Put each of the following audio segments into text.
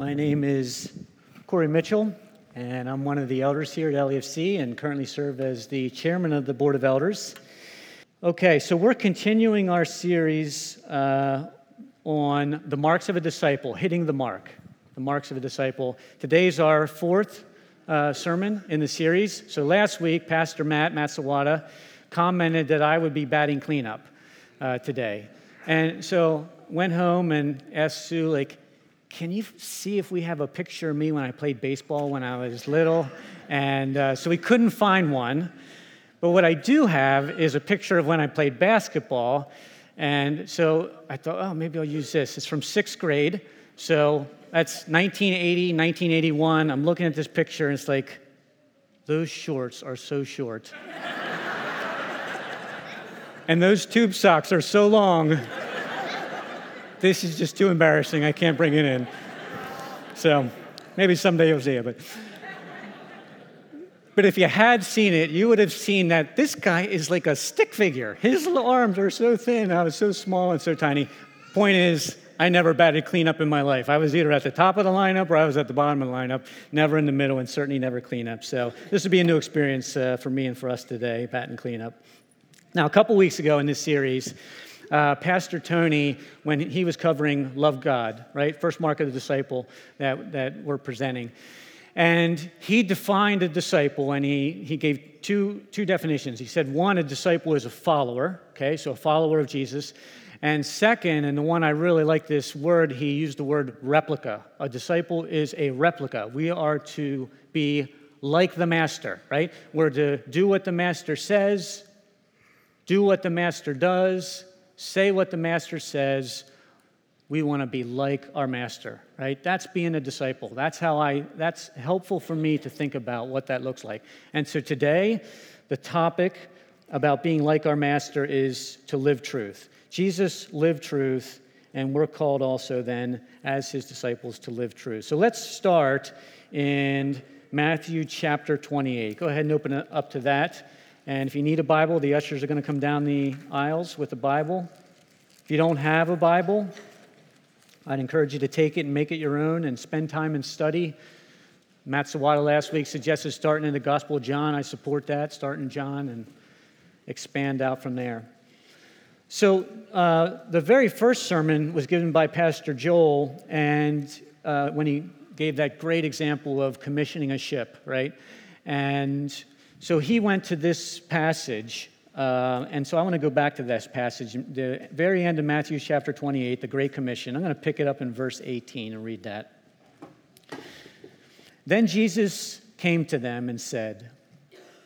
My name is Corey Mitchell, and I'm one of the elders here at LEFC and currently serve as the chairman of the Board of Elders. Okay, so we're continuing our series uh, on the marks of a disciple, hitting the mark, the marks of a disciple. Today's our fourth uh, sermon in the series. So last week, Pastor Matt Matsawada commented that I would be batting cleanup uh, today. And so went home and asked Sue, like, can you see if we have a picture of me when I played baseball when I was little? And uh, so we couldn't find one. But what I do have is a picture of when I played basketball. And so I thought, oh, maybe I'll use this. It's from sixth grade. So that's 1980, 1981. I'm looking at this picture and it's like, those shorts are so short. and those tube socks are so long this is just too embarrassing. I can't bring it in. So maybe someday you'll see it. But, but if you had seen it, you would have seen that this guy is like a stick figure. His arms are so thin. I was so small and so tiny. Point is, I never batted cleanup in my life. I was either at the top of the lineup or I was at the bottom of the lineup, never in the middle, and certainly never cleanup. So this would be a new experience uh, for me and for us today, batting cleanup. Now, a couple weeks ago in this series, uh, Pastor Tony, when he was covering Love God, right? First mark of the disciple that, that we're presenting. And he defined a disciple and he, he gave two, two definitions. He said, one, a disciple is a follower, okay, so a follower of Jesus. And second, and the one I really like this word, he used the word replica. A disciple is a replica. We are to be like the master, right? We're to do what the master says, do what the master does, say what the master says. We want to be like our master, right? That's being a disciple. That's how I that's helpful for me to think about what that looks like. And so today, the topic about being like our master is to live truth. Jesus lived truth, and we're called also then as his disciples to live truth. So let's start in Matthew chapter 28. Go ahead and open it up to that. And if you need a Bible, the ushers are going to come down the aisles with a Bible. If you don't have a Bible, I'd encourage you to take it and make it your own and spend time and study. Matt Sawada last week suggested starting in the Gospel of John. I support that, starting John and expand out from there. So, uh, the very first sermon was given by Pastor Joel, and uh, when he gave that great example of commissioning a ship, right? And so he went to this passage, uh, and so I want to go back to this passage, the very end of Matthew chapter 28, the Great Commission. I'm going to pick it up in verse 18 and read that. Then Jesus came to them and said,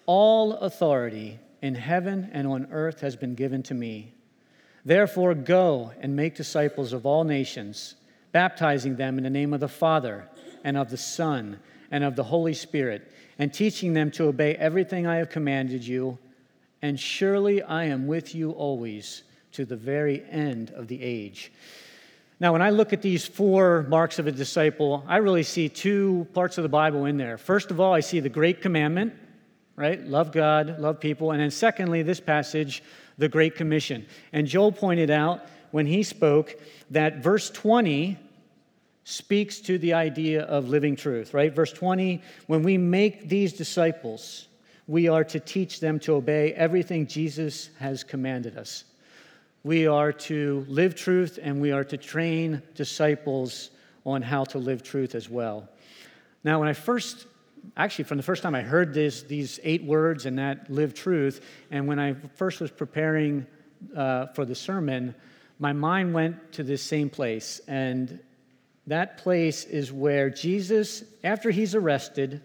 All authority in heaven and on earth has been given to me. Therefore, go and make disciples of all nations, baptizing them in the name of the Father and of the Son and of the Holy Spirit and teaching them to obey everything I have commanded you. And surely I am with you always to the very end of the age. Now, when I look at these four marks of a disciple, I really see two parts of the Bible in there. First of all, I see the great commandment, right? Love God, love people. And then, secondly, this passage, the Great Commission. And Joel pointed out when he spoke that verse 20 speaks to the idea of living truth, right? Verse 20 when we make these disciples, we are to teach them to obey everything Jesus has commanded us. We are to live truth and we are to train disciples on how to live truth as well. Now, when I first, actually, from the first time I heard this, these eight words and that live truth, and when I first was preparing uh, for the sermon, my mind went to this same place. And that place is where Jesus, after he's arrested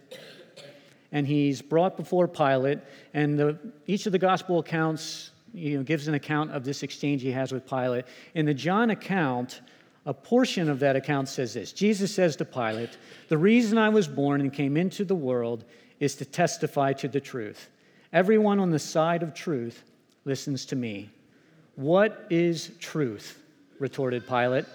and he's brought before Pilate, and the, each of the gospel accounts you know, gives an account of this exchange he has with Pilate. In the John account, a portion of that account says this Jesus says to Pilate, The reason I was born and came into the world is to testify to the truth. Everyone on the side of truth listens to me. What is truth? retorted Pilate.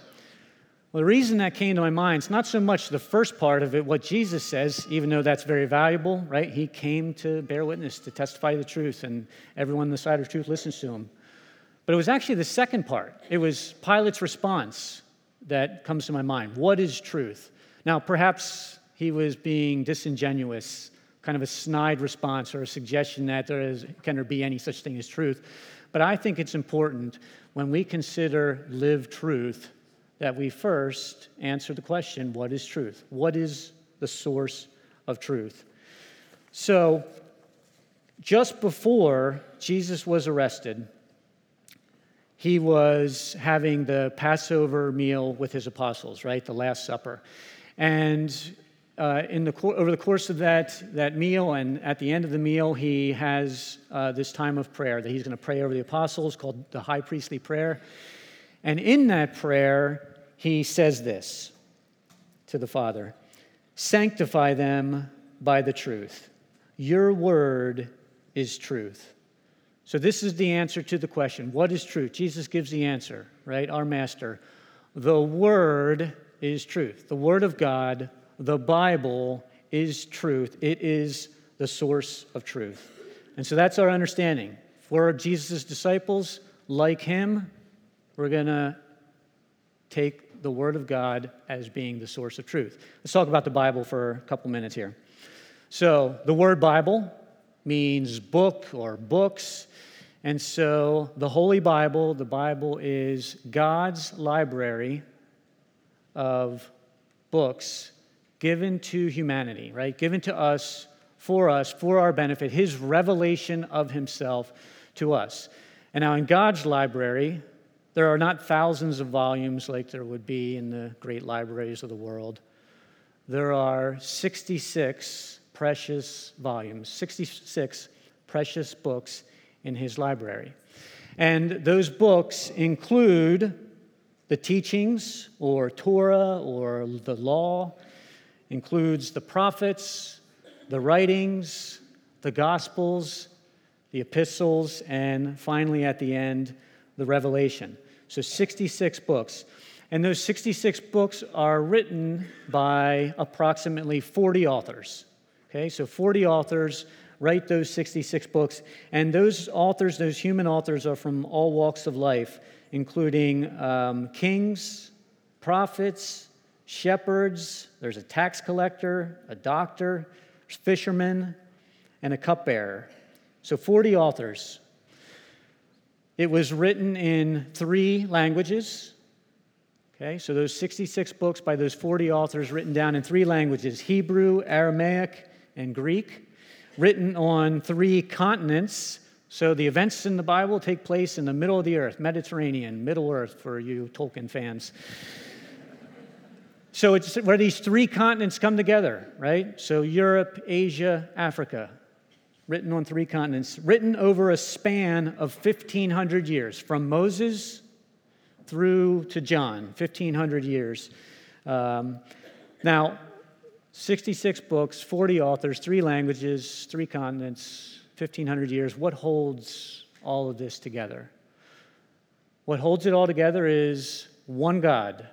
Well, the reason that came to my mind is not so much the first part of it, what Jesus says, even though that's very valuable, right? He came to bear witness, to testify the truth, and everyone on the side of truth listens to him. But it was actually the second part. It was Pilate's response that comes to my mind. What is truth? Now, perhaps he was being disingenuous, kind of a snide response or a suggestion that there is, can there be any such thing as truth. But I think it's important when we consider live truth that we first answer the question what is truth? What is the source of truth? So, just before Jesus was arrested, he was having the Passover meal with his apostles, right? The Last Supper. And uh, in the, over the course of that, that meal and at the end of the meal, he has uh, this time of prayer that he's going to pray over the apostles called the high priestly prayer. And in that prayer, he says this to the Father Sanctify them by the truth. Your word is truth. So, this is the answer to the question what is truth? Jesus gives the answer, right? Our master. The word is truth. The word of God, the Bible, is truth. It is the source of truth. And so that's our understanding. For Jesus' disciples, like him, we're going to take the Word of God as being the source of truth. Let's talk about the Bible for a couple minutes here. So, the word Bible means book or books. And so, the Holy Bible, the Bible is God's library of books given to humanity, right? Given to us, for us, for our benefit, His revelation of Himself to us. And now, in God's library, there are not thousands of volumes like there would be in the great libraries of the world. There are 66 precious volumes, 66 precious books in his library. And those books include the teachings or Torah or the law, includes the prophets, the writings, the gospels, the epistles, and finally at the end, the revelation. So 66 books. And those 66 books are written by approximately 40 authors. Okay, so 40 authors write those 66 books. And those authors, those human authors, are from all walks of life, including um, kings, prophets, shepherds, there's a tax collector, a doctor, fishermen, and a cupbearer. So 40 authors. It was written in three languages. Okay, so those 66 books by those 40 authors written down in three languages Hebrew, Aramaic, and Greek, written on three continents. So the events in the Bible take place in the middle of the earth, Mediterranean, Middle Earth for you Tolkien fans. so it's where these three continents come together, right? So Europe, Asia, Africa written on three continents, written over a span of 1,500 years, from Moses through to John, 1,500 years. Um, now, 66 books, 40 authors, three languages, three continents, 1,500 years. What holds all of this together? What holds it all together is one God.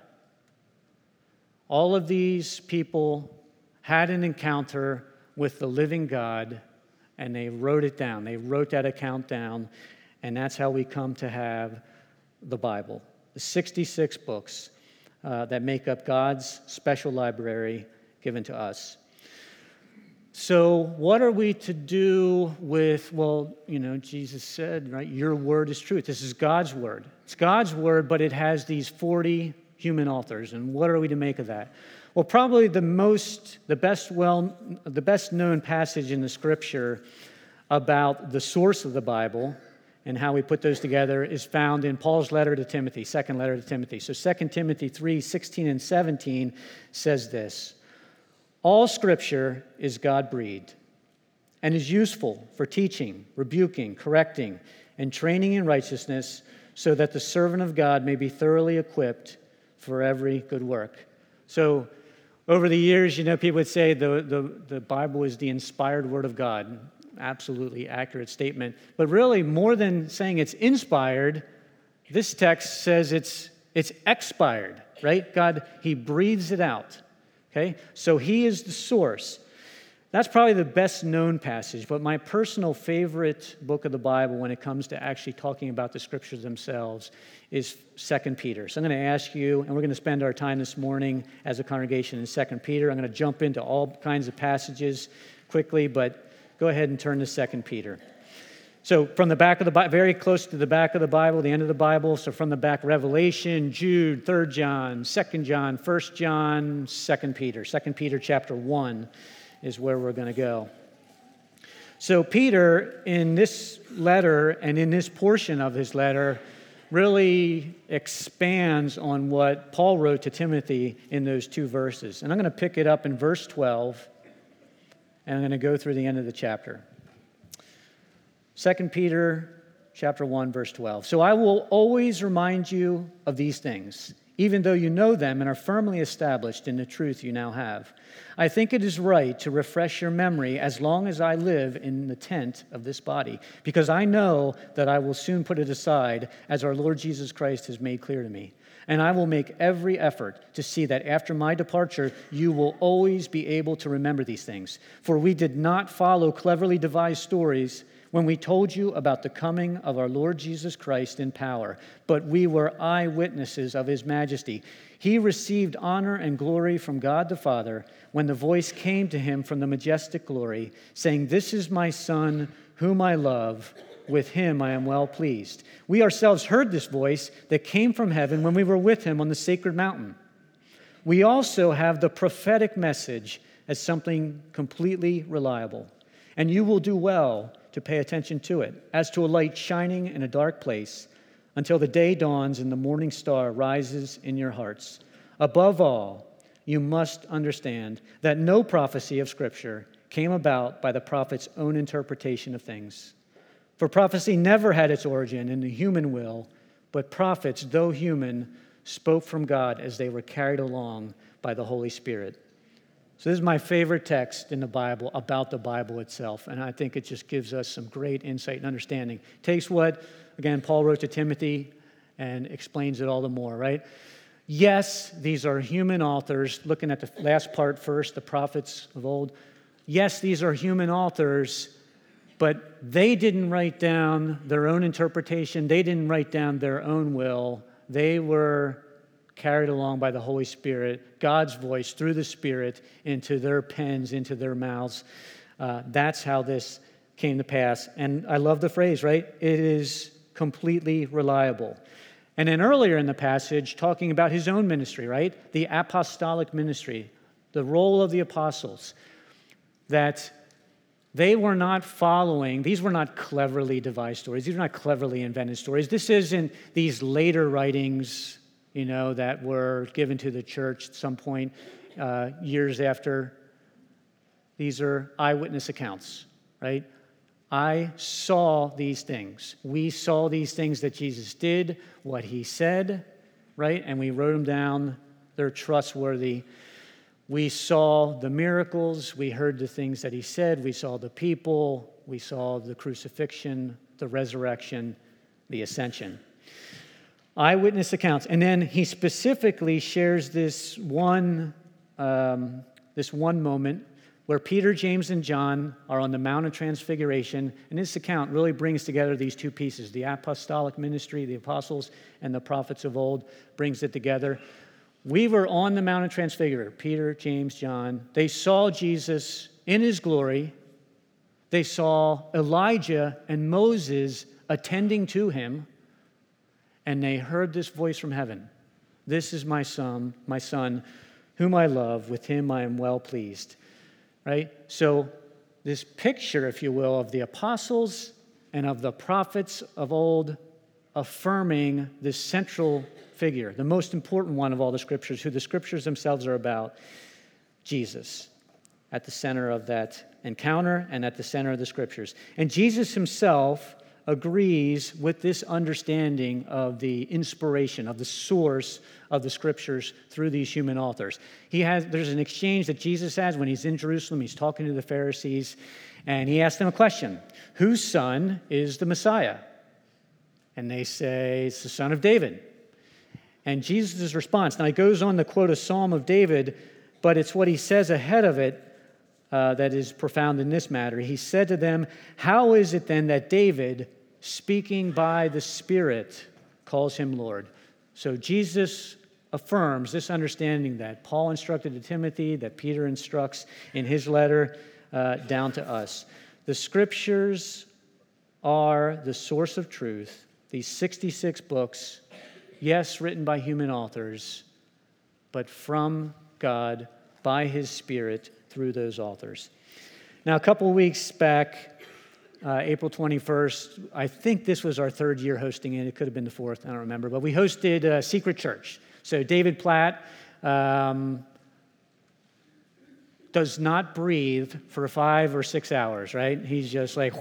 All of these people had an encounter with the living God and they wrote it down. They wrote that account down, and that's how we come to have the Bible the 66 books uh, that make up God's special library given to us. So, what are we to do with, well, you know, Jesus said, right, your word is truth. This is God's word. It's God's word, but it has these 40 human authors. And what are we to make of that? Well, probably the most, the best well, the best known passage in the scripture about the source of the Bible and how we put those together is found in Paul's letter to Timothy, second letter to Timothy. So 2 Timothy 3 16 and 17 says this All scripture is God breathed and is useful for teaching, rebuking, correcting, and training in righteousness, so that the servant of God may be thoroughly equipped for every good work. So over the years, you know, people would say the, the, the Bible is the inspired word of God. Absolutely accurate statement. But really, more than saying it's inspired, this text says it's, it's expired, right? God, He breathes it out. Okay? So He is the source. That's probably the best known passage, but my personal favorite book of the Bible when it comes to actually talking about the scriptures themselves is 2 Peter. So I'm going to ask you, and we're going to spend our time this morning as a congregation in 2 Peter. I'm going to jump into all kinds of passages quickly, but go ahead and turn to 2 Peter. So, from the back of the Bible, very close to the back of the Bible, the end of the Bible. So, from the back, Revelation, Jude, 3 John, 2 John, 1 John, 2 Peter. 2 Peter chapter 1 is where we're going to go. So, Peter, in this letter and in this portion of his letter, really expands on what Paul wrote to Timothy in those two verses. And I'm going to pick it up in verse 12, and I'm going to go through the end of the chapter. 2 Peter chapter 1 verse 12. So I will always remind you of these things, even though you know them and are firmly established in the truth you now have. I think it is right to refresh your memory as long as I live in the tent of this body, because I know that I will soon put it aside, as our Lord Jesus Christ has made clear to me. And I will make every effort to see that after my departure, you will always be able to remember these things. For we did not follow cleverly devised stories when we told you about the coming of our Lord Jesus Christ in power, but we were eyewitnesses of his majesty. He received honor and glory from God the Father when the voice came to him from the majestic glory, saying, This is my Son, whom I love. With him I am well pleased. We ourselves heard this voice that came from heaven when we were with him on the sacred mountain. We also have the prophetic message as something completely reliable. And you will do well to pay attention to it, as to a light shining in a dark place, until the day dawns and the morning star rises in your hearts. Above all, you must understand that no prophecy of Scripture came about by the prophet's own interpretation of things. For prophecy never had its origin in the human will, but prophets, though human, spoke from God as they were carried along by the Holy Spirit. So, this is my favorite text in the Bible about the Bible itself, and I think it just gives us some great insight and understanding. Takes what, again, Paul wrote to Timothy and explains it all the more, right? Yes, these are human authors. Looking at the last part first, the prophets of old. Yes, these are human authors, but they didn't write down their own interpretation, they didn't write down their own will. They were carried along by the Holy Spirit, God's voice through the Spirit into their pens, into their mouths. Uh, that's how this came to pass. And I love the phrase, right? It is completely reliable. And then earlier in the passage, talking about his own ministry, right? The apostolic ministry, the role of the apostles, that they were not following, these were not cleverly devised stories, these were not cleverly invented stories. This isn't these later writings you know, that were given to the church at some point uh, years after. These are eyewitness accounts, right? I saw these things. We saw these things that Jesus did, what he said, right? And we wrote them down. They're trustworthy. We saw the miracles. We heard the things that he said. We saw the people. We saw the crucifixion, the resurrection, the ascension eyewitness accounts. And then he specifically shares this one, um, this one moment where Peter, James, and John are on the Mount of Transfiguration. And this account really brings together these two pieces the apostolic ministry, the apostles, and the prophets of old, brings it together. We were on the Mount of Transfiguration, Peter, James, John. They saw Jesus in his glory. They saw Elijah and Moses attending to him and they heard this voice from heaven This is my son, my son, whom I love. With him I am well pleased. Right? So, this picture, if you will, of the apostles and of the prophets of old affirming this central figure, the most important one of all the scriptures, who the scriptures themselves are about Jesus, at the center of that encounter and at the center of the scriptures. And Jesus himself agrees with this understanding of the inspiration, of the source of the scriptures through these human authors. He has, there's an exchange that Jesus has when he's in Jerusalem, he's talking to the Pharisees, and he asks them a question Whose son is the Messiah? And they say, It's the son of David. And Jesus' response, now he goes on to quote a psalm of David, but it's what he says ahead of it uh, that is profound in this matter. He said to them, How is it then that David, speaking by the Spirit, calls him Lord? So Jesus affirms this understanding that Paul instructed to Timothy, that Peter instructs in his letter uh, down to us. The scriptures are the source of truth. These 66 books, yes, written by human authors, but from God by his Spirit through those authors. Now, a couple weeks back, uh, April 21st, I think this was our third year hosting it. It could have been the fourth, I don't remember. But we hosted a Secret Church. So, David Platt um, does not breathe for five or six hours, right? He's just like,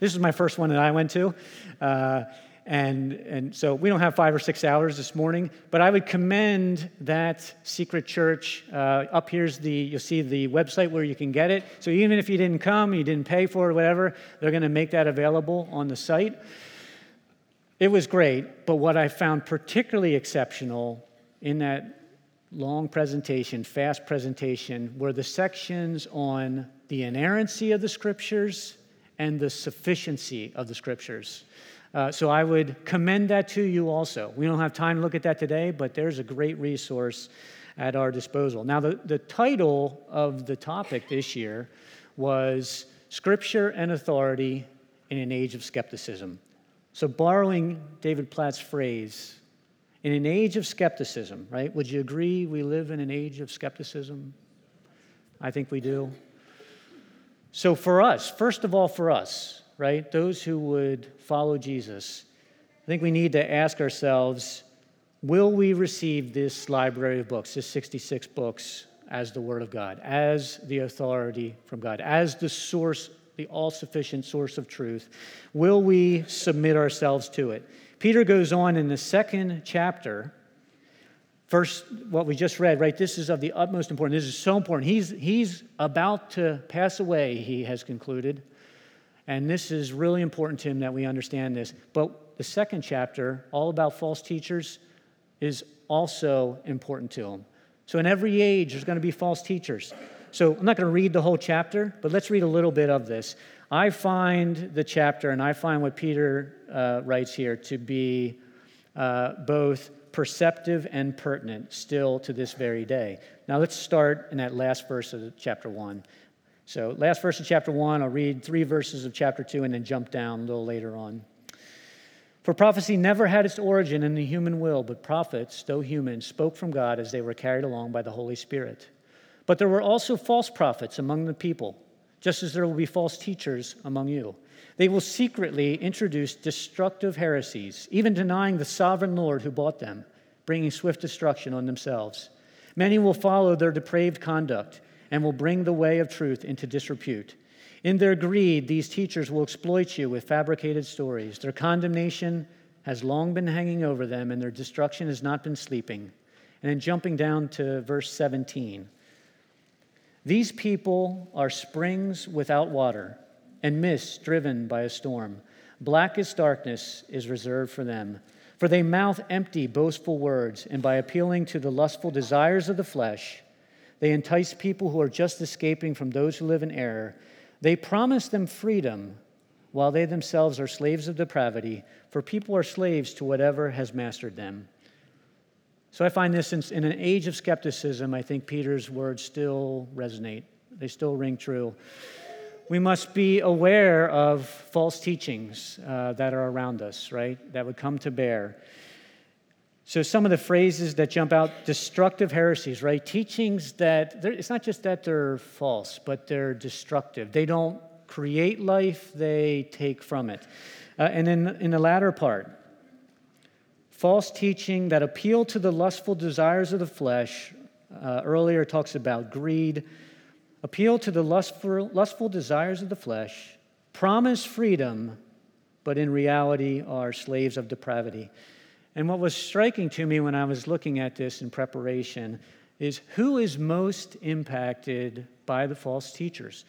this is my first one that I went to. Uh, and, and so we don't have five or six hours this morning, but I would commend that secret church. Uh, up here's the, you'll see the website where you can get it. So even if you didn't come, you didn't pay for it, whatever, they're going to make that available on the site. It was great, but what I found particularly exceptional in that long presentation, fast presentation, were the sections on the inerrancy of the scriptures and the sufficiency of the scriptures. Uh, so I would commend that to you also. We don't have time to look at that today, but there's a great resource at our disposal. Now, the, the title of the topic this year was Scripture and Authority in an Age of Skepticism. So, borrowing David Platt's phrase, in an age of skepticism, right? Would you agree we live in an age of skepticism? I think we do. So, for us, first of all, for us, right? Those who would follow Jesus, I think we need to ask ourselves will we receive this library of books, this 66 books, as the Word of God, as the authority from God, as the source, the all sufficient source of truth? Will we submit ourselves to it? Peter goes on in the second chapter. First, what we just read, right? This is of the utmost importance. This is so important. He's, he's about to pass away, he has concluded. And this is really important to him that we understand this. But the second chapter, all about false teachers, is also important to him. So, in every age, there's going to be false teachers. So, I'm not going to read the whole chapter, but let's read a little bit of this. I find the chapter and I find what Peter uh, writes here to be uh, both perceptive and pertinent still to this very day. Now, let's start in that last verse of chapter 1. So, last verse of chapter 1, I'll read three verses of chapter 2 and then jump down a little later on. For prophecy never had its origin in the human will, but prophets, though human, spoke from God as they were carried along by the Holy Spirit. But there were also false prophets among the people, just as there will be false teachers among you. They will secretly introduce destructive heresies, even denying the sovereign Lord who bought them, bringing swift destruction on themselves. Many will follow their depraved conduct and will bring the way of truth into disrepute. In their greed, these teachers will exploit you with fabricated stories. Their condemnation has long been hanging over them, and their destruction has not been sleeping. And then jumping down to verse 17 These people are springs without water, and mists driven by a storm. Blackest darkness is reserved for them. For they mouth empty, boastful words, and by appealing to the lustful desires of the flesh, they entice people who are just escaping from those who live in error. They promise them freedom while they themselves are slaves of depravity, for people are slaves to whatever has mastered them. So I find this in, in an age of skepticism, I think Peter's words still resonate, they still ring true. We must be aware of false teachings uh, that are around us, right? That would come to bear. So, some of the phrases that jump out destructive heresies, right? Teachings that, it's not just that they're false, but they're destructive. They don't create life, they take from it. Uh, and then in the latter part, false teaching that appeal to the lustful desires of the flesh. Uh, earlier talks about greed, appeal to the lustful, lustful desires of the flesh, promise freedom, but in reality are slaves of depravity. And what was striking to me when I was looking at this in preparation is who is most impacted by the false teachers?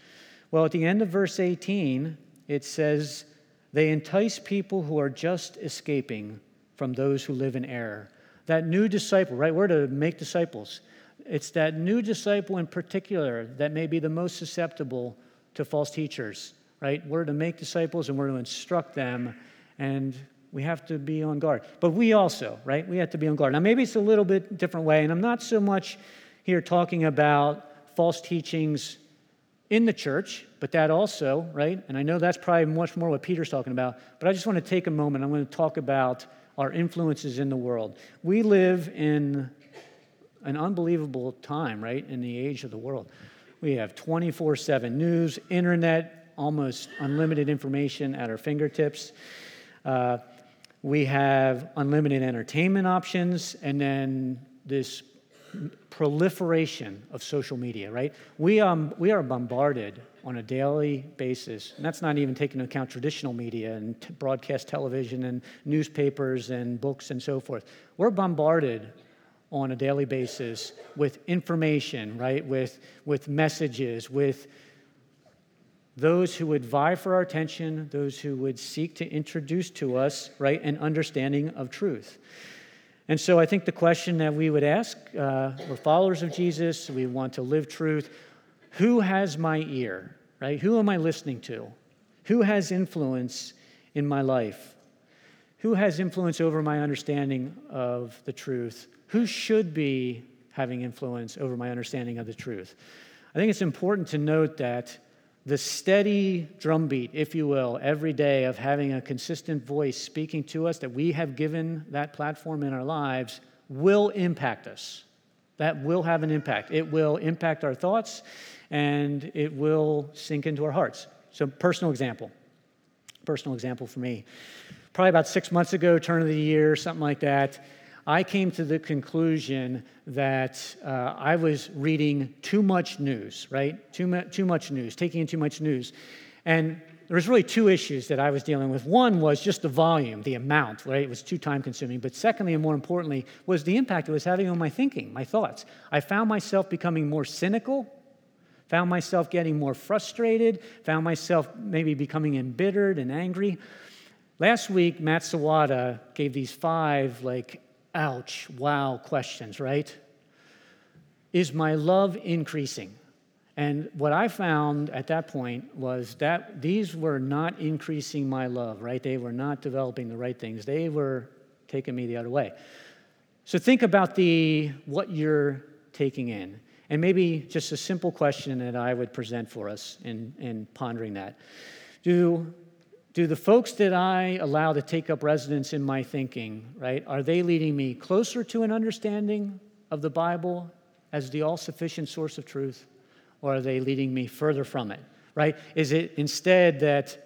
Well, at the end of verse 18, it says, They entice people who are just escaping from those who live in error. That new disciple, right? We're to make disciples. it's that new disciple in particular that may be the most susceptible to false teachers, right? We're to make disciples and we're to instruct them, and we have to be on guard. But we also, right? We have to be on guard. Now, maybe it's a little bit different way, and I'm not so much here talking about false teachings in the church, but that also, right? And I know that's probably much more what Peter's talking about, but I just want to take a moment. I'm going to talk about our influences in the world. We live in an unbelievable time, right? In the age of the world. We have 24 7 news, internet, almost unlimited information at our fingertips. Uh, we have unlimited entertainment options, and then this proliferation of social media, right? We, um, we are bombarded on a daily basis, and that's not even taking into account traditional media and t- broadcast television and newspapers and books and so forth. We're bombarded on a daily basis with information, right? With, with messages, with those who would vie for our attention, those who would seek to introduce to us, right, an understanding of truth. And so I think the question that we would ask uh, we're followers of Jesus, we want to live truth. Who has my ear, right? Who am I listening to? Who has influence in my life? Who has influence over my understanding of the truth? Who should be having influence over my understanding of the truth? I think it's important to note that the steady drumbeat, if you will, every day of having a consistent voice speaking to us that we have given that platform in our lives will impact us. That will have an impact. It will impact our thoughts and it will sink into our hearts. So, personal example. Personal example for me. Probably about six months ago, turn of the year, something like that. I came to the conclusion that uh, I was reading too much news, right? Too, mu- too much news, taking in too much news. And there was really two issues that I was dealing with. One was just the volume, the amount, right? It was too time consuming. But secondly, and more importantly, was the impact it was having on my thinking, my thoughts. I found myself becoming more cynical, found myself getting more frustrated, found myself maybe becoming embittered and angry. Last week, Matt Sawada gave these five like ouch, wow questions, right? Is my love increasing? And what I found at that point was that these were not increasing my love, right? They were not developing the right things. They were taking me the other way. So think about the what you're taking in. And maybe just a simple question that I would present for us in, in pondering that. Do do the folks that I allow to take up residence in my thinking, right, are they leading me closer to an understanding of the Bible as the all sufficient source of truth, or are they leading me further from it, right? Is it instead that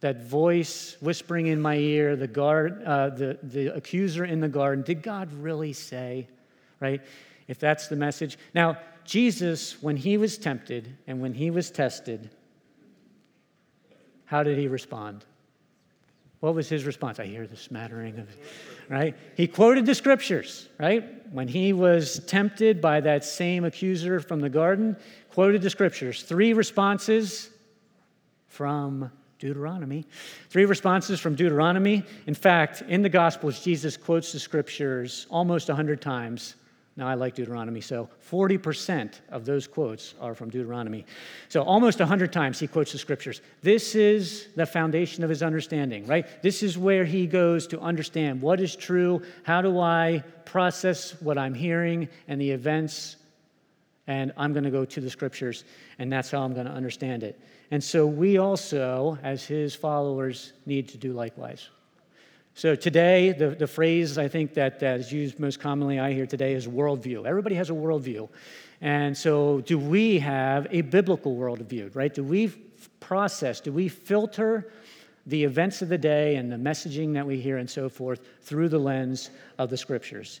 that voice whispering in my ear, the, guard, uh, the, the accuser in the garden, did God really say, right? If that's the message. Now, Jesus, when he was tempted and when he was tested, how did he respond? What was his response? I hear the smattering of, right? He quoted the scriptures, right? When he was tempted by that same accuser from the garden, quoted the scriptures. Three responses from Deuteronomy. Three responses from Deuteronomy. In fact, in the Gospels, Jesus quotes the scriptures almost 100 times now, I like Deuteronomy, so 40% of those quotes are from Deuteronomy. So, almost 100 times he quotes the scriptures. This is the foundation of his understanding, right? This is where he goes to understand what is true, how do I process what I'm hearing and the events, and I'm going to go to the scriptures, and that's how I'm going to understand it. And so, we also, as his followers, need to do likewise. So today, the, the phrase I think that, that is used most commonly I hear today is worldview. Everybody has a worldview. And so, do we have a biblical worldview, right? Do we process, do we filter the events of the day and the messaging that we hear and so forth through the lens of the scriptures?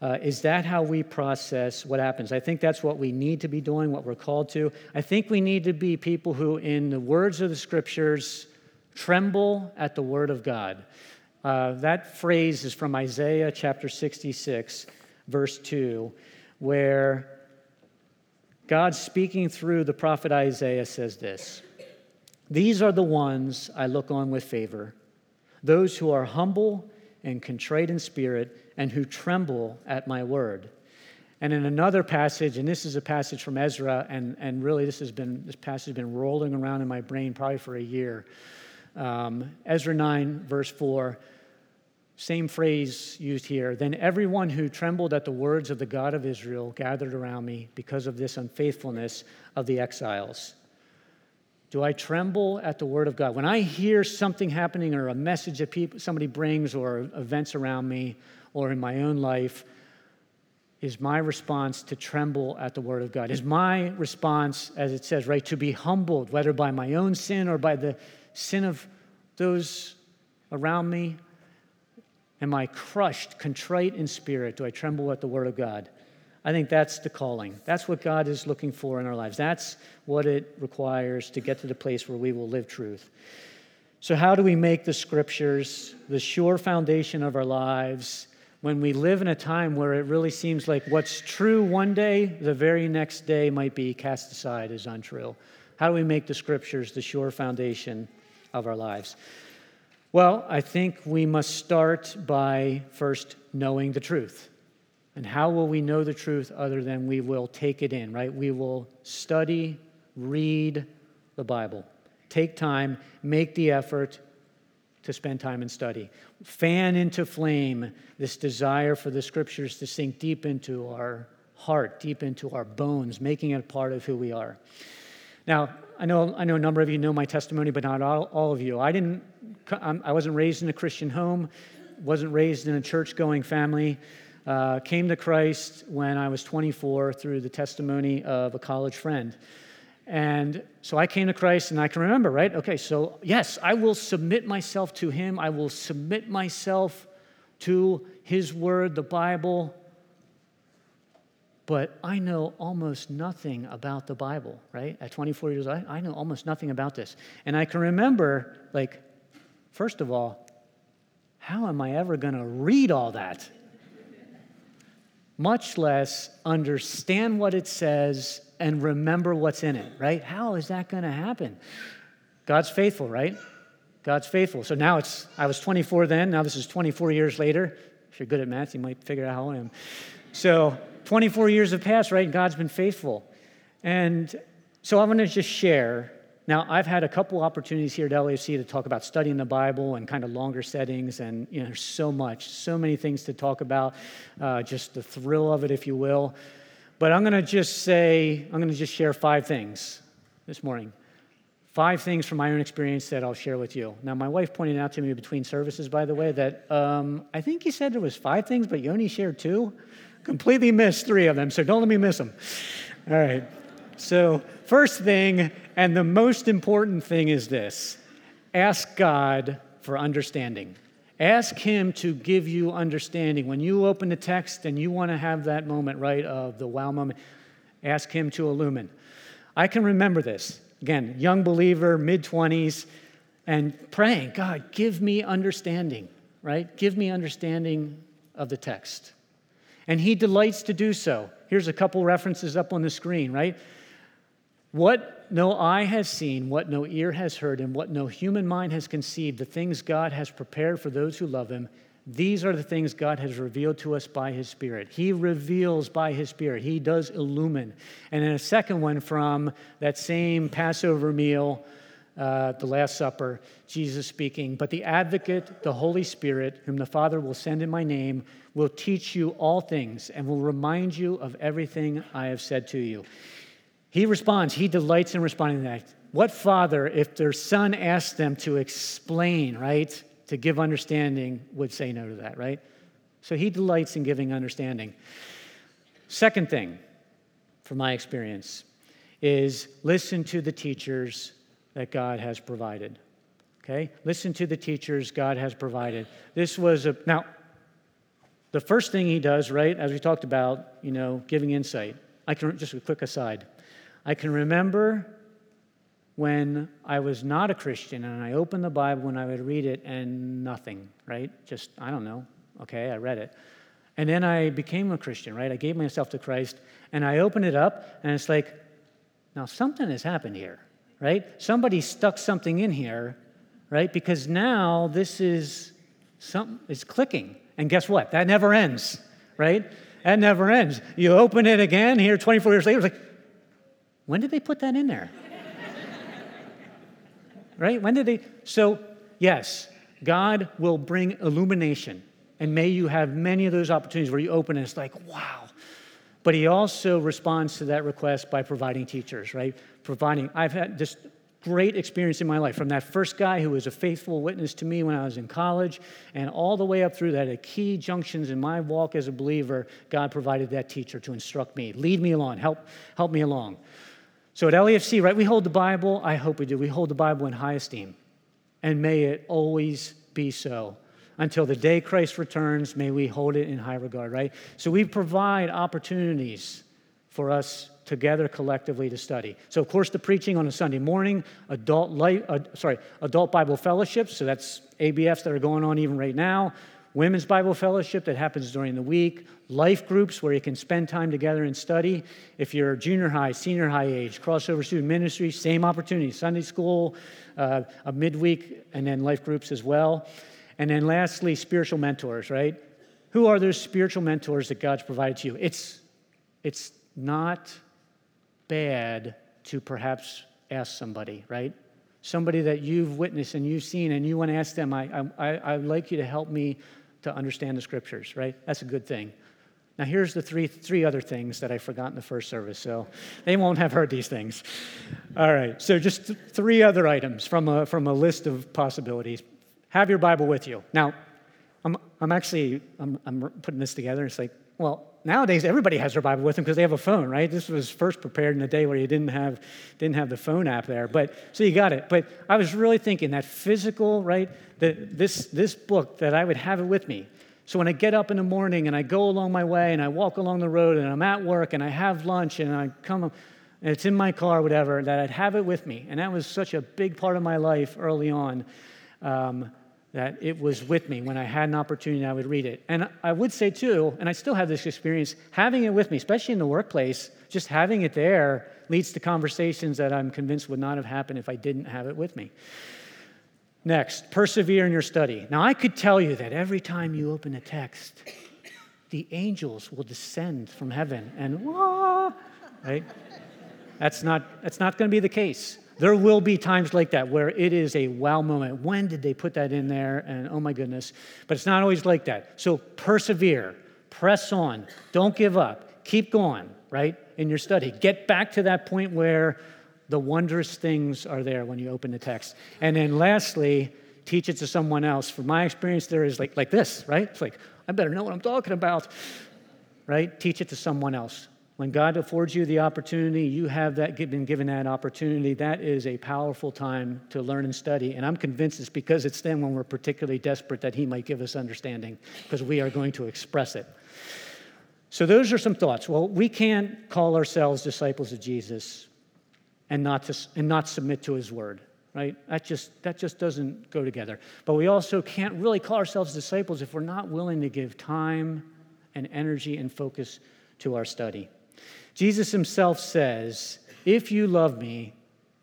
Uh, is that how we process what happens? I think that's what we need to be doing, what we're called to. I think we need to be people who, in the words of the scriptures, tremble at the word of God. Uh, that phrase is from Isaiah chapter 66, verse 2, where God, speaking through the prophet Isaiah, says this These are the ones I look on with favor, those who are humble and contrite in spirit, and who tremble at my word. And in another passage, and this is a passage from Ezra, and, and really this has been this passage has been rolling around in my brain probably for a year. Um, Ezra 9, verse 4, same phrase used here. Then everyone who trembled at the words of the God of Israel gathered around me because of this unfaithfulness of the exiles. Do I tremble at the word of God? When I hear something happening or a message that people, somebody brings or events around me or in my own life, is my response to tremble at the word of God? Is my response, as it says, right, to be humbled, whether by my own sin or by the sin of those around me? Am I crushed, contrite in spirit? Do I tremble at the word of God? I think that's the calling. That's what God is looking for in our lives. That's what it requires to get to the place where we will live truth. So, how do we make the scriptures the sure foundation of our lives when we live in a time where it really seems like what's true one day, the very next day might be cast aside as untrue? How do we make the scriptures the sure foundation of our lives? Well, I think we must start by first knowing the truth. And how will we know the truth other than we will take it in, right? We will study, read the Bible, take time, make the effort to spend time and study. Fan into flame this desire for the scriptures to sink deep into our heart, deep into our bones, making it a part of who we are. Now, I know, I know a number of you know my testimony, but not all, all of you. I, didn't, I wasn't raised in a Christian home, wasn't raised in a church going family. Uh, came to Christ when I was 24 through the testimony of a college friend. And so I came to Christ, and I can remember, right? Okay, so yes, I will submit myself to Him. I will submit myself to His Word, the Bible. But I know almost nothing about the Bible, right? At 24 years old, I, know almost nothing about this. And I can remember, like, first of all, how am I ever going to read all that? Much less understand what it says and remember what's in it, right? How is that going to happen? God's faithful, right? God's faithful. So now it's, I was 24 then, now this is 24 years later. If you're good at math, you might figure out how I am. So 24 years have passed, right? God's been faithful. And so I'm going to just share. Now, I've had a couple opportunities here at LEFC to talk about studying the Bible and kind of longer settings, and you know, there's so much, so many things to talk about, uh, just the thrill of it, if you will. But I'm going to just say, I'm going to just share five things this morning. Five things from my own experience that I'll share with you. Now, my wife pointed out to me between services, by the way, that um, I think you said there was five things, but you only shared two. Completely missed three of them, so don't let me miss them. All right. So, first thing, and the most important thing is this ask God for understanding. Ask Him to give you understanding. When you open the text and you want to have that moment, right, of the wow moment, ask Him to illumine. I can remember this. Again, young believer, mid 20s, and praying, God, give me understanding, right? Give me understanding of the text. And He delights to do so. Here's a couple references up on the screen, right? What no eye has seen, what no ear has heard, and what no human mind has conceived, the things God has prepared for those who love Him, these are the things God has revealed to us by His Spirit. He reveals by His Spirit, He does illumine. And then a second one from that same Passover meal, uh, the Last Supper, Jesus speaking, But the advocate, the Holy Spirit, whom the Father will send in my name, will teach you all things and will remind you of everything I have said to you. He responds, he delights in responding to that. What father, if their son asked them to explain, right, to give understanding, would say no to that, right? So he delights in giving understanding. Second thing, from my experience, is listen to the teachers that God has provided. Okay? Listen to the teachers God has provided. This was a, now, the first thing he does, right, as we talked about, you know, giving insight. I can, just a quick aside. I can remember when I was not a Christian and I opened the Bible and I would read it and nothing, right? Just, I don't know. Okay, I read it. And then I became a Christian, right? I gave myself to Christ and I opened it up and it's like, now something has happened here, right? Somebody stuck something in here, right? Because now this is something is clicking. And guess what? That never ends, right? That never ends. You open it again here 24 years later, it's like, when did they put that in there? right? When did they? So, yes, God will bring illumination. And may you have many of those opportunities where you open and it's like, wow. But He also responds to that request by providing teachers, right? Providing, I've had just great experience in my life from that first guy who was a faithful witness to me when I was in college, and all the way up through that, at key junctions in my walk as a believer, God provided that teacher to instruct me, lead me along, help, help me along. So at LEFC, right, we hold the Bible, I hope we do, we hold the Bible in high esteem. And may it always be so. Until the day Christ returns, may we hold it in high regard, right? So we provide opportunities for us together collectively to study. So, of course, the preaching on a Sunday morning, adult life, uh, sorry, adult Bible fellowships. So that's ABFs that are going on even right now. Women's Bible fellowship that happens during the week. Life groups where you can spend time together and study. If you're junior high, senior high age, crossover student ministry, same opportunity. Sunday school, uh, a midweek, and then life groups as well. And then lastly, spiritual mentors, right? Who are those spiritual mentors that God's provided to you? It's, it's not bad to perhaps ask somebody, right? Somebody that you've witnessed and you've seen, and you want to ask them, I, I, I'd like you to help me to understand the scriptures, right? That's a good thing. Now, here's the three, three other things that I forgot in the first service, so they won't have heard these things. All right, so just th- three other items from a, from a list of possibilities. Have your Bible with you. Now, I'm, I'm actually I'm, I'm putting this together. It's like, well, nowadays everybody has their Bible with them because they have a phone, right? This was first prepared in a day where you didn't have didn't have the phone app there. But so you got it. But I was really thinking that physical, right? That this this book that I would have it with me. So when I get up in the morning and I go along my way and I walk along the road and I'm at work and I have lunch and I come and it's in my car, whatever, that I'd have it with me. And that was such a big part of my life early on. Um, that it was with me when I had an opportunity, I would read it. And I would say, too, and I still have this experience, having it with me, especially in the workplace, just having it there leads to conversations that I'm convinced would not have happened if I didn't have it with me. Next, persevere in your study. Now, I could tell you that every time you open a text, the angels will descend from heaven and, wah, right? That's not, that's not going to be the case. There will be times like that where it is a wow moment. When did they put that in there? And oh my goodness. But it's not always like that. So persevere, press on, don't give up, keep going, right, in your study. Get back to that point where the wondrous things are there when you open the text. And then lastly, teach it to someone else. From my experience, there is like, like this, right? It's like, I better know what I'm talking about, right? Teach it to someone else. When God affords you the opportunity, you have that been given that opportunity. That is a powerful time to learn and study. And I'm convinced it's because it's then when we're particularly desperate that He might give us understanding, because we are going to express it. So those are some thoughts. Well, we can't call ourselves disciples of Jesus and not to, and not submit to His word right that just that just doesn't go together but we also can't really call ourselves disciples if we're not willing to give time and energy and focus to our study Jesus himself says, If you love me,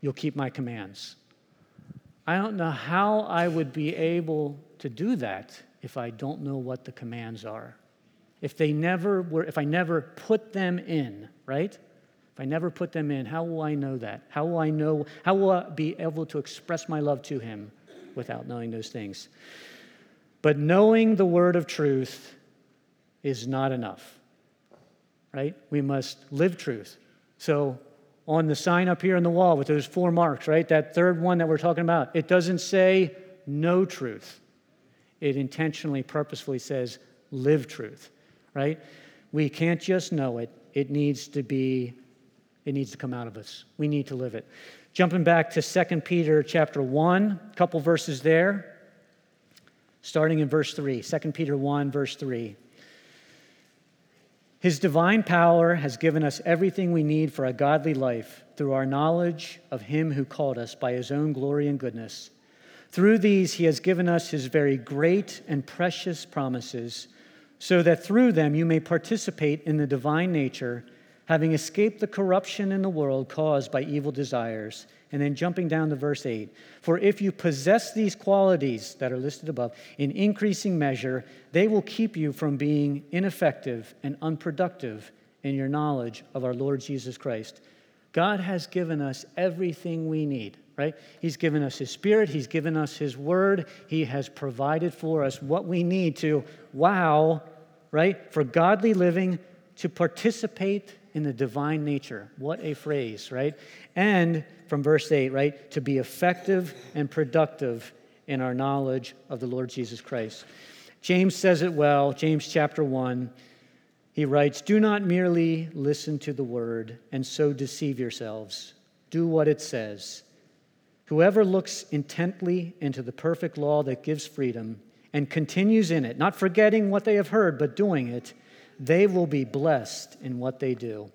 you'll keep my commands. I don't know how I would be able to do that if I don't know what the commands are. If they never were, if I never put them in, right? If I never put them in, how will I know that? How will I know, how will I be able to express my love to him without knowing those things? But knowing the word of truth is not enough right? We must live truth. So, on the sign up here on the wall with those four marks, right? That third one that we're talking about, it doesn't say know truth. It intentionally, purposefully says live truth, right? We can't just know it. It needs to be, it needs to come out of us. We need to live it. Jumping back to 2 Peter chapter 1, a couple verses there, starting in verse 3. 2 Peter 1, verse 3. His divine power has given us everything we need for a godly life through our knowledge of Him who called us by His own glory and goodness. Through these, He has given us His very great and precious promises, so that through them you may participate in the divine nature, having escaped the corruption in the world caused by evil desires. And then jumping down to verse 8 For if you possess these qualities that are listed above in increasing measure, they will keep you from being ineffective and unproductive in your knowledge of our Lord Jesus Christ. God has given us everything we need, right? He's given us His Spirit, He's given us His Word, He has provided for us what we need to, wow, right? For godly living, to participate in the divine nature. What a phrase, right? And from verse 8, right? To be effective and productive in our knowledge of the Lord Jesus Christ. James says it well, James chapter 1. He writes, Do not merely listen to the word and so deceive yourselves. Do what it says. Whoever looks intently into the perfect law that gives freedom and continues in it, not forgetting what they have heard, but doing it, they will be blessed in what they do.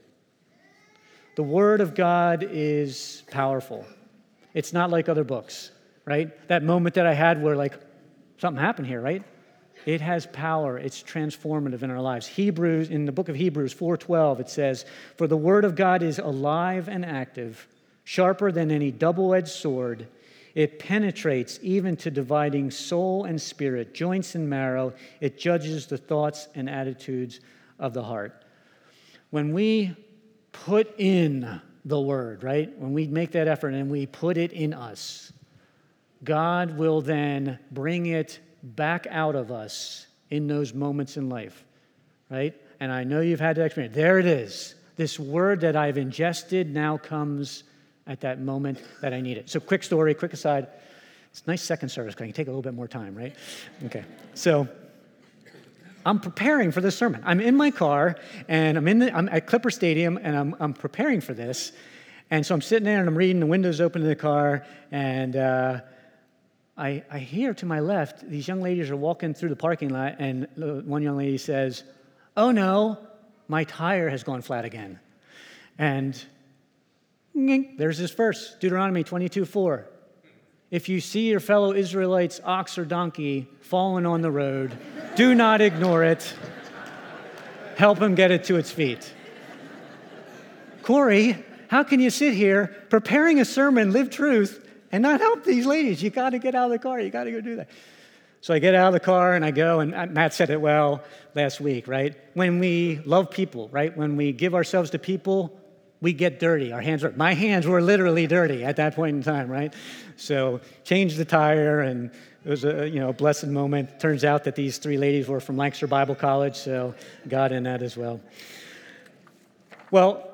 The Word of God is powerful. It's not like other books, right? That moment that I had where, like, something happened here, right? It has power. It's transformative in our lives. Hebrews, in the book of Hebrews 4:12, it says, "For the word of God is alive and active, sharper than any double-edged sword. It penetrates even to dividing soul and spirit, joints and marrow. It judges the thoughts and attitudes of the heart." When we put in the word, right? When we make that effort and we put it in us, God will then bring it back out of us in those moments in life, right? And I know you've had that experience. There it is. This word that I've ingested now comes at that moment that I need it. So, quick story, quick aside. It's nice second service because I can take a little bit more time, right? Okay. So, I'm preparing for this sermon. I'm in my car and I'm, in the, I'm at Clipper Stadium and I'm, I'm preparing for this. And so I'm sitting there and I'm reading, the windows open in the car, and uh, I, I hear to my left, these young ladies are walking through the parking lot, and one young lady says, Oh no, my tire has gone flat again. And there's this verse, Deuteronomy 22 4. If you see your fellow Israelites' ox or donkey fallen on the road, do not ignore it. Help him get it to its feet. Corey, how can you sit here preparing a sermon, live truth, and not help these ladies? You got to get out of the car. You got to go do that. So I get out of the car and I go, and uh, Matt said it well last week, right? When we love people, right? When we give ourselves to people, we get dirty. Our hands are, my hands were literally dirty at that point in time, right? So changed the tire and it was a you know a blessed moment. Turns out that these three ladies were from Lancaster Bible College, so God in that as well. Well,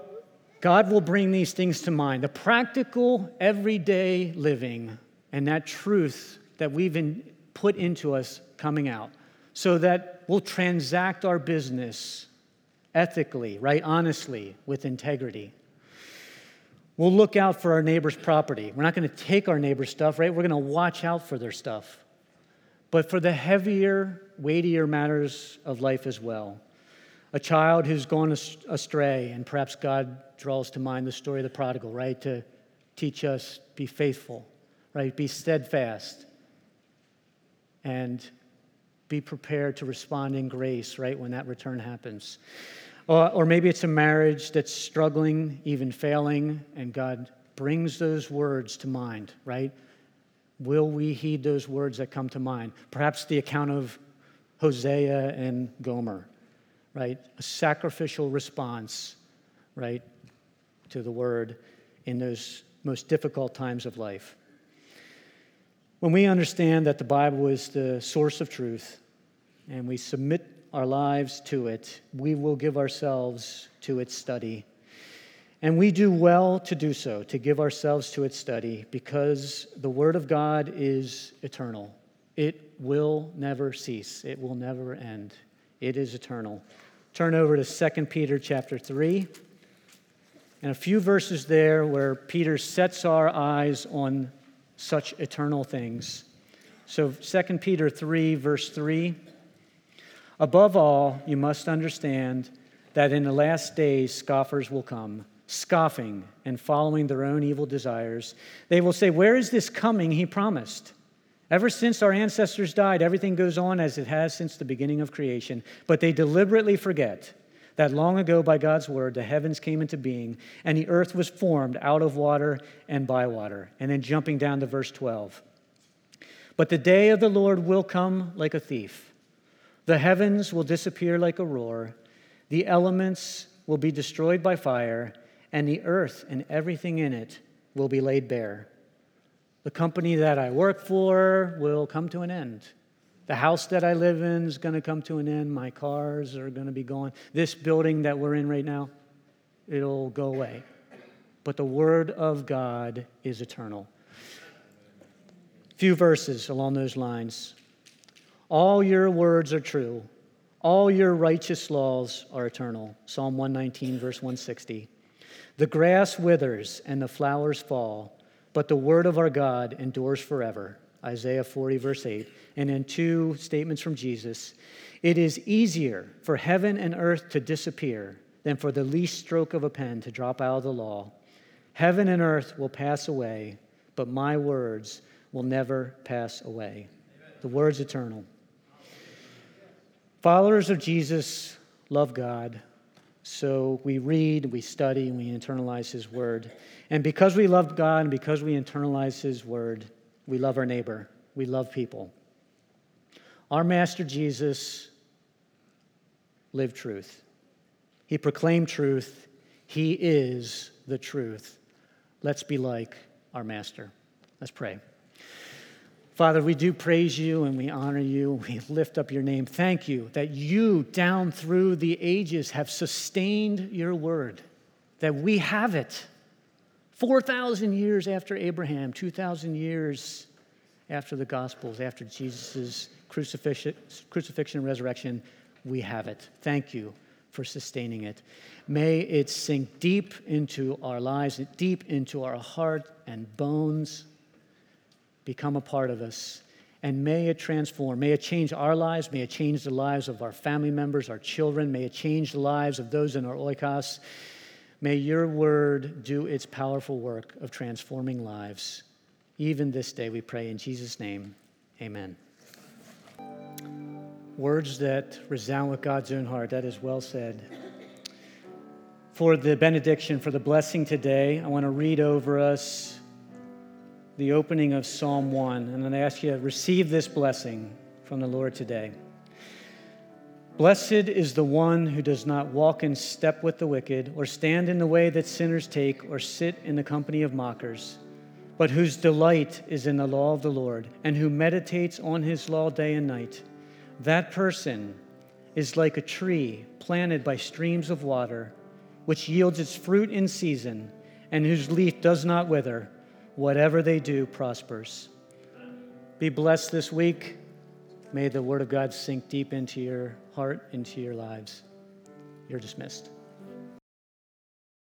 God will bring these things to mind, the practical, everyday living, and that truth that we've in, put into us coming out, so that we'll transact our business ethically, right, honestly, with integrity. We'll look out for our neighbor's property. We're not going to take our neighbor's stuff, right? We're going to watch out for their stuff. But for the heavier, weightier matters of life as well. A child who's gone astray, and perhaps God draws to mind the story of the prodigal, right? To teach us be faithful, right? Be steadfast and be prepared to respond in grace, right, when that return happens. Or, or maybe it's a marriage that's struggling, even failing, and God brings those words to mind, right? Will we heed those words that come to mind? Perhaps the account of Hosea and Gomer, right? A sacrificial response, right, to the word in those most difficult times of life. When we understand that the Bible is the source of truth and we submit our lives to it, we will give ourselves to its study. And we do well to do so, to give ourselves to its study, because the Word of God is eternal. It will never cease, it will never end. It is eternal. Turn over to 2 Peter chapter 3, and a few verses there where Peter sets our eyes on such eternal things. So 2 Peter 3, verse 3. Above all, you must understand that in the last days scoffers will come, scoffing and following their own evil desires. They will say, Where is this coming he promised? Ever since our ancestors died, everything goes on as it has since the beginning of creation, but they deliberately forget that long ago by God's word the heavens came into being and the earth was formed out of water and by water. And then jumping down to verse 12. But the day of the Lord will come like a thief. The heavens will disappear like a roar, the elements will be destroyed by fire, and the earth and everything in it will be laid bare. The company that I work for will come to an end. The house that I live in is going to come to an end. My cars are going to be gone. This building that we're in right now, it'll go away. But the Word of God is eternal. Few verses along those lines. All your words are true. All your righteous laws are eternal. Psalm 119, verse 160. The grass withers and the flowers fall, but the word of our God endures forever. Isaiah 40, verse 8. And in two statements from Jesus it is easier for heaven and earth to disappear than for the least stroke of a pen to drop out of the law. Heaven and earth will pass away, but my words will never pass away. The word's eternal. Followers of Jesus love God, so we read, we study, and we internalize His word. And because we love God and because we internalize His word, we love our neighbor, we love people. Our Master Jesus lived truth. He proclaimed truth. He is the truth. Let's be like our Master. Let's pray. Father, we do praise you and we honor you. We lift up your name. Thank you that you, down through the ages, have sustained your word, that we have it. 4,000 years after Abraham, 2,000 years after the Gospels, after Jesus' crucifixion, crucifixion and resurrection, we have it. Thank you for sustaining it. May it sink deep into our lives, deep into our heart and bones become a part of us. And may it transform. May it change our lives. May it change the lives of our family members, our children. May it change the lives of those in our oikos. May your word do its powerful work of transforming lives. Even this day, we pray in Jesus' name. Amen. Words that resound with God's own heart. That is well said. For the benediction, for the blessing today, I want to read over us the opening of Psalm 1, and then I ask you to receive this blessing from the Lord today. Blessed is the one who does not walk in step with the wicked, or stand in the way that sinners take, or sit in the company of mockers, but whose delight is in the law of the Lord, and who meditates on his law day and night. That person is like a tree planted by streams of water, which yields its fruit in season, and whose leaf does not wither whatever they do prospers. Be blessed this week. May the word of God sink deep into your heart, into your lives. You're dismissed.